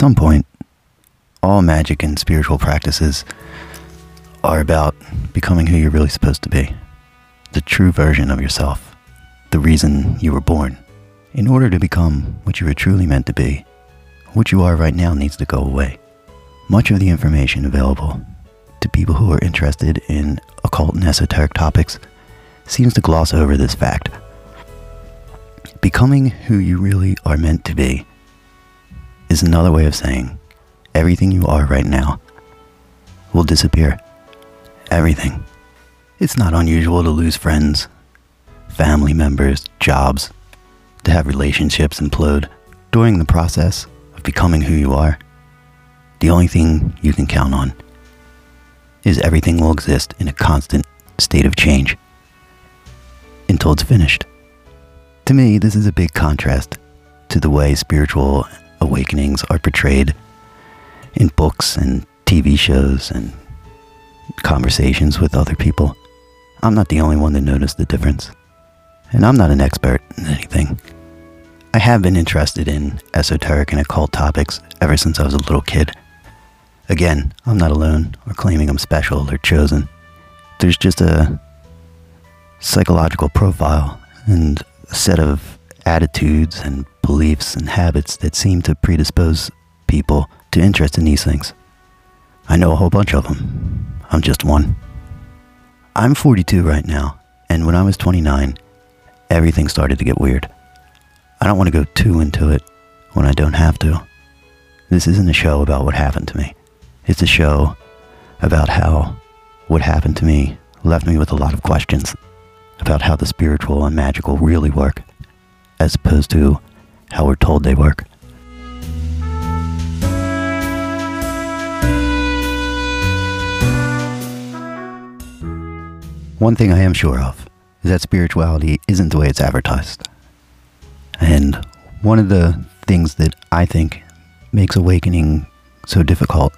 some point, all magic and spiritual practices are about becoming who you're really supposed to be, the true version of yourself, the reason you were born. In order to become what you were truly meant to be, what you are right now needs to go away. Much of the information available to people who are interested in occult and esoteric topics seems to gloss over this fact. Becoming who you really are meant to be is another way of saying everything you are right now will disappear. Everything. It's not unusual to lose friends, family members, jobs, to have relationships implode. During the process of becoming who you are, the only thing you can count on is everything will exist in a constant state of change until it's finished. To me, this is a big contrast to the way spiritual awakenings are portrayed in books and TV shows and conversations with other people. I'm not the only one to notice the difference. And I'm not an expert in anything. I have been interested in esoteric and occult topics ever since I was a little kid. Again, I'm not alone or claiming I'm special or chosen. There's just a psychological profile and a set of attitudes and beliefs and habits that seem to predispose people to interest in these things. I know a whole bunch of them. I'm just one. I'm 42 right now, and when I was 29, everything started to get weird. I don't want to go too into it when I don't have to. This isn't a show about what happened to me. It's a show about how what happened to me left me with a lot of questions about how the spiritual and magical really work, as opposed to how we're told they work. One thing I am sure of is that spirituality isn't the way it's advertised. And one of the things that I think makes awakening so difficult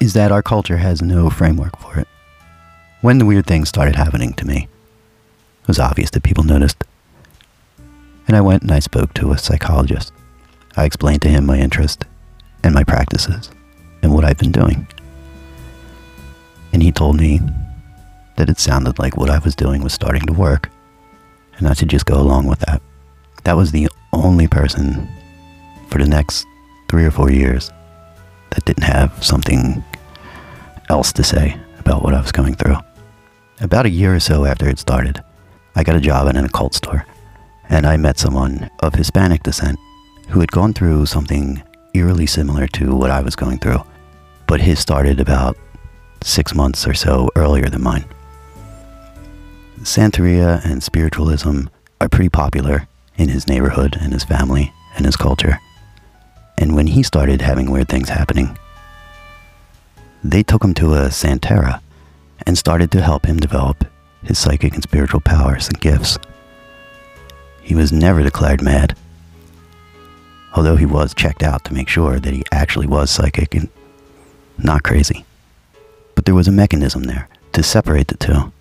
is that our culture has no framework for it. When the weird things started happening to me, it was obvious that people noticed. And I went and I spoke to a psychologist. I explained to him my interest and my practices and what I've been doing. And he told me that it sounded like what I was doing was starting to work and I should just go along with that. That was the only person for the next three or four years that didn't have something else to say about what I was going through. About a year or so after it started, I got a job in an occult store, and I met someone of Hispanic descent who had gone through something eerily similar to what I was going through, but his started about six months or so earlier than mine. Santeria and spiritualism are pretty popular in his neighborhood and his family and his culture. And when he started having weird things happening, they took him to a Santera and started to help him develop his psychic and spiritual powers and gifts. He was never declared mad, although he was checked out to make sure that he actually was psychic and not crazy. But there was a mechanism there to separate the two,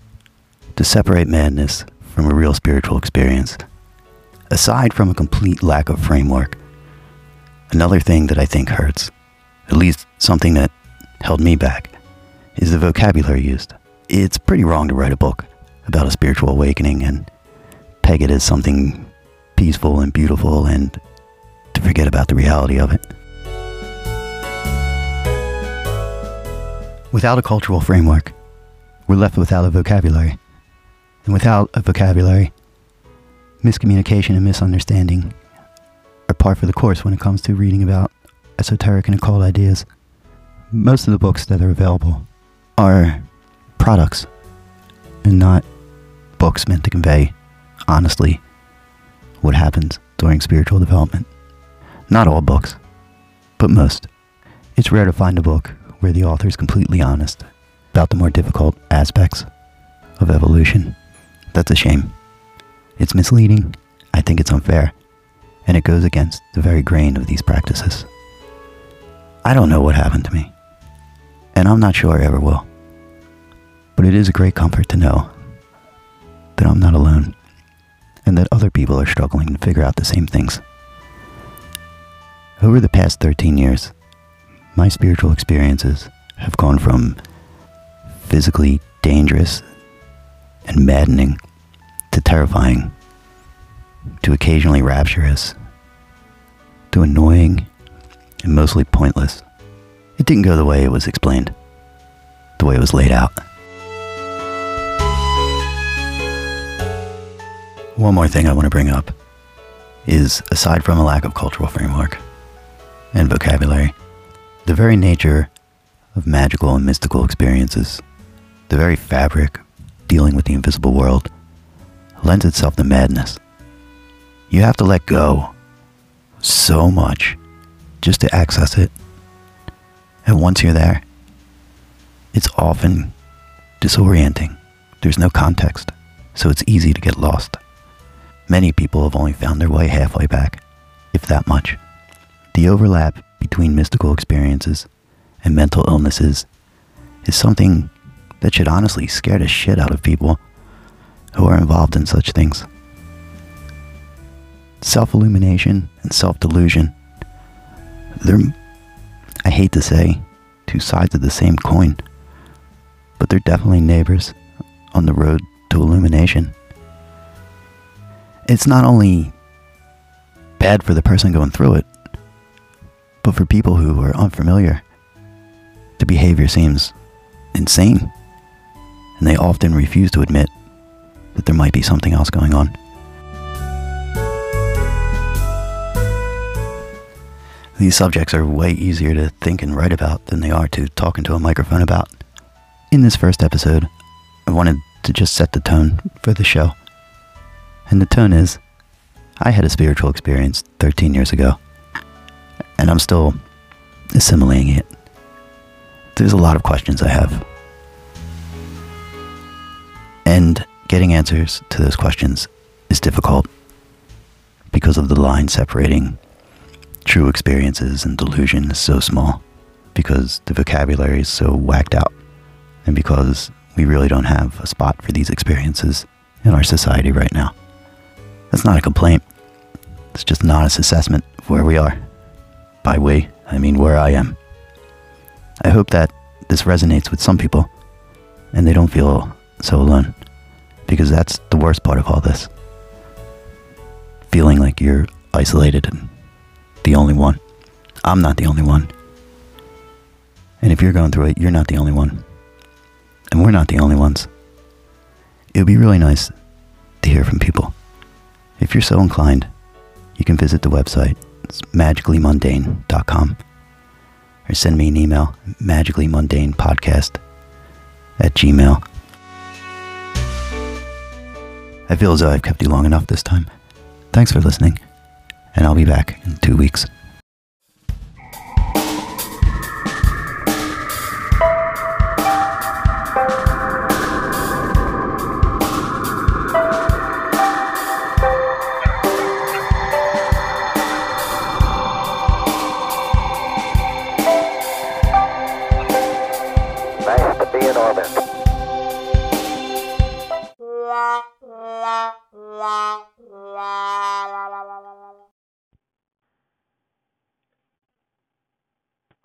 to separate madness from a real spiritual experience. Aside from a complete lack of framework, Another thing that I think hurts, at least something that held me back, is the vocabulary used. It's pretty wrong to write a book about a spiritual awakening and peg it as something peaceful and beautiful and to forget about the reality of it. Without a cultural framework, we're left without a vocabulary. And without a vocabulary, miscommunication and misunderstanding are par for the course when it comes to reading about esoteric and occult ideas. Most of the books that are available are products and not books meant to convey, honestly, what happens during spiritual development. Not all books, but most. It's rare to find a book where the author is completely honest about the more difficult aspects of evolution. That's a shame. It's misleading. I think it's unfair and it goes against the very grain of these practices. I don't know what happened to me, and I'm not sure I ever will. But it is a great comfort to know that I'm not alone and that other people are struggling to figure out the same things. Over the past 13 years, my spiritual experiences have gone from physically dangerous and maddening to terrifying to occasionally rapturous to annoying and mostly pointless. It didn't go the way it was explained, the way it was laid out. One more thing I want to bring up is aside from a lack of cultural framework and vocabulary, the very nature of magical and mystical experiences, the very fabric dealing with the invisible world, lends itself to madness. You have to let go so much just to access it. And once you're there, it's often disorienting. There's no context, so it's easy to get lost. Many people have only found their way halfway back, if that much. The overlap between mystical experiences and mental illnesses is something that should honestly scare the shit out of people who are involved in such things. Self illumination and self delusion, they're, I hate to say, two sides of the same coin, but they're definitely neighbors on the road to illumination. It's not only bad for the person going through it, but for people who are unfamiliar, the behavior seems insane, and they often refuse to admit that there might be something else going on. These subjects are way easier to think and write about than they are to talk into a microphone about. In this first episode, I wanted to just set the tone for the show. And the tone is I had a spiritual experience 13 years ago, and I'm still assimilating it. There's a lot of questions I have. And getting answers to those questions is difficult because of the line separating true experiences and delusion is so small because the vocabulary is so whacked out and because we really don't have a spot for these experiences in our society right now. That's not a complaint. It's just an honest assessment of where we are. By we, I mean where I am. I hope that this resonates with some people and they don't feel so alone because that's the worst part of all this. Feeling like you're isolated and the only one. I'm not the only one. And if you're going through it, you're not the only one. And we're not the only ones. It would be really nice to hear from people. If you're so inclined, you can visit the website. It's magicallymundane.com or send me an email, magicallymundanepodcast at gmail. I feel as though I've kept you long enough this time. Thanks for listening and I'll be back in two weeks.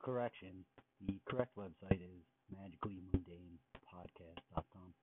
Correction. The correct website is magicallymundane.podcast.com.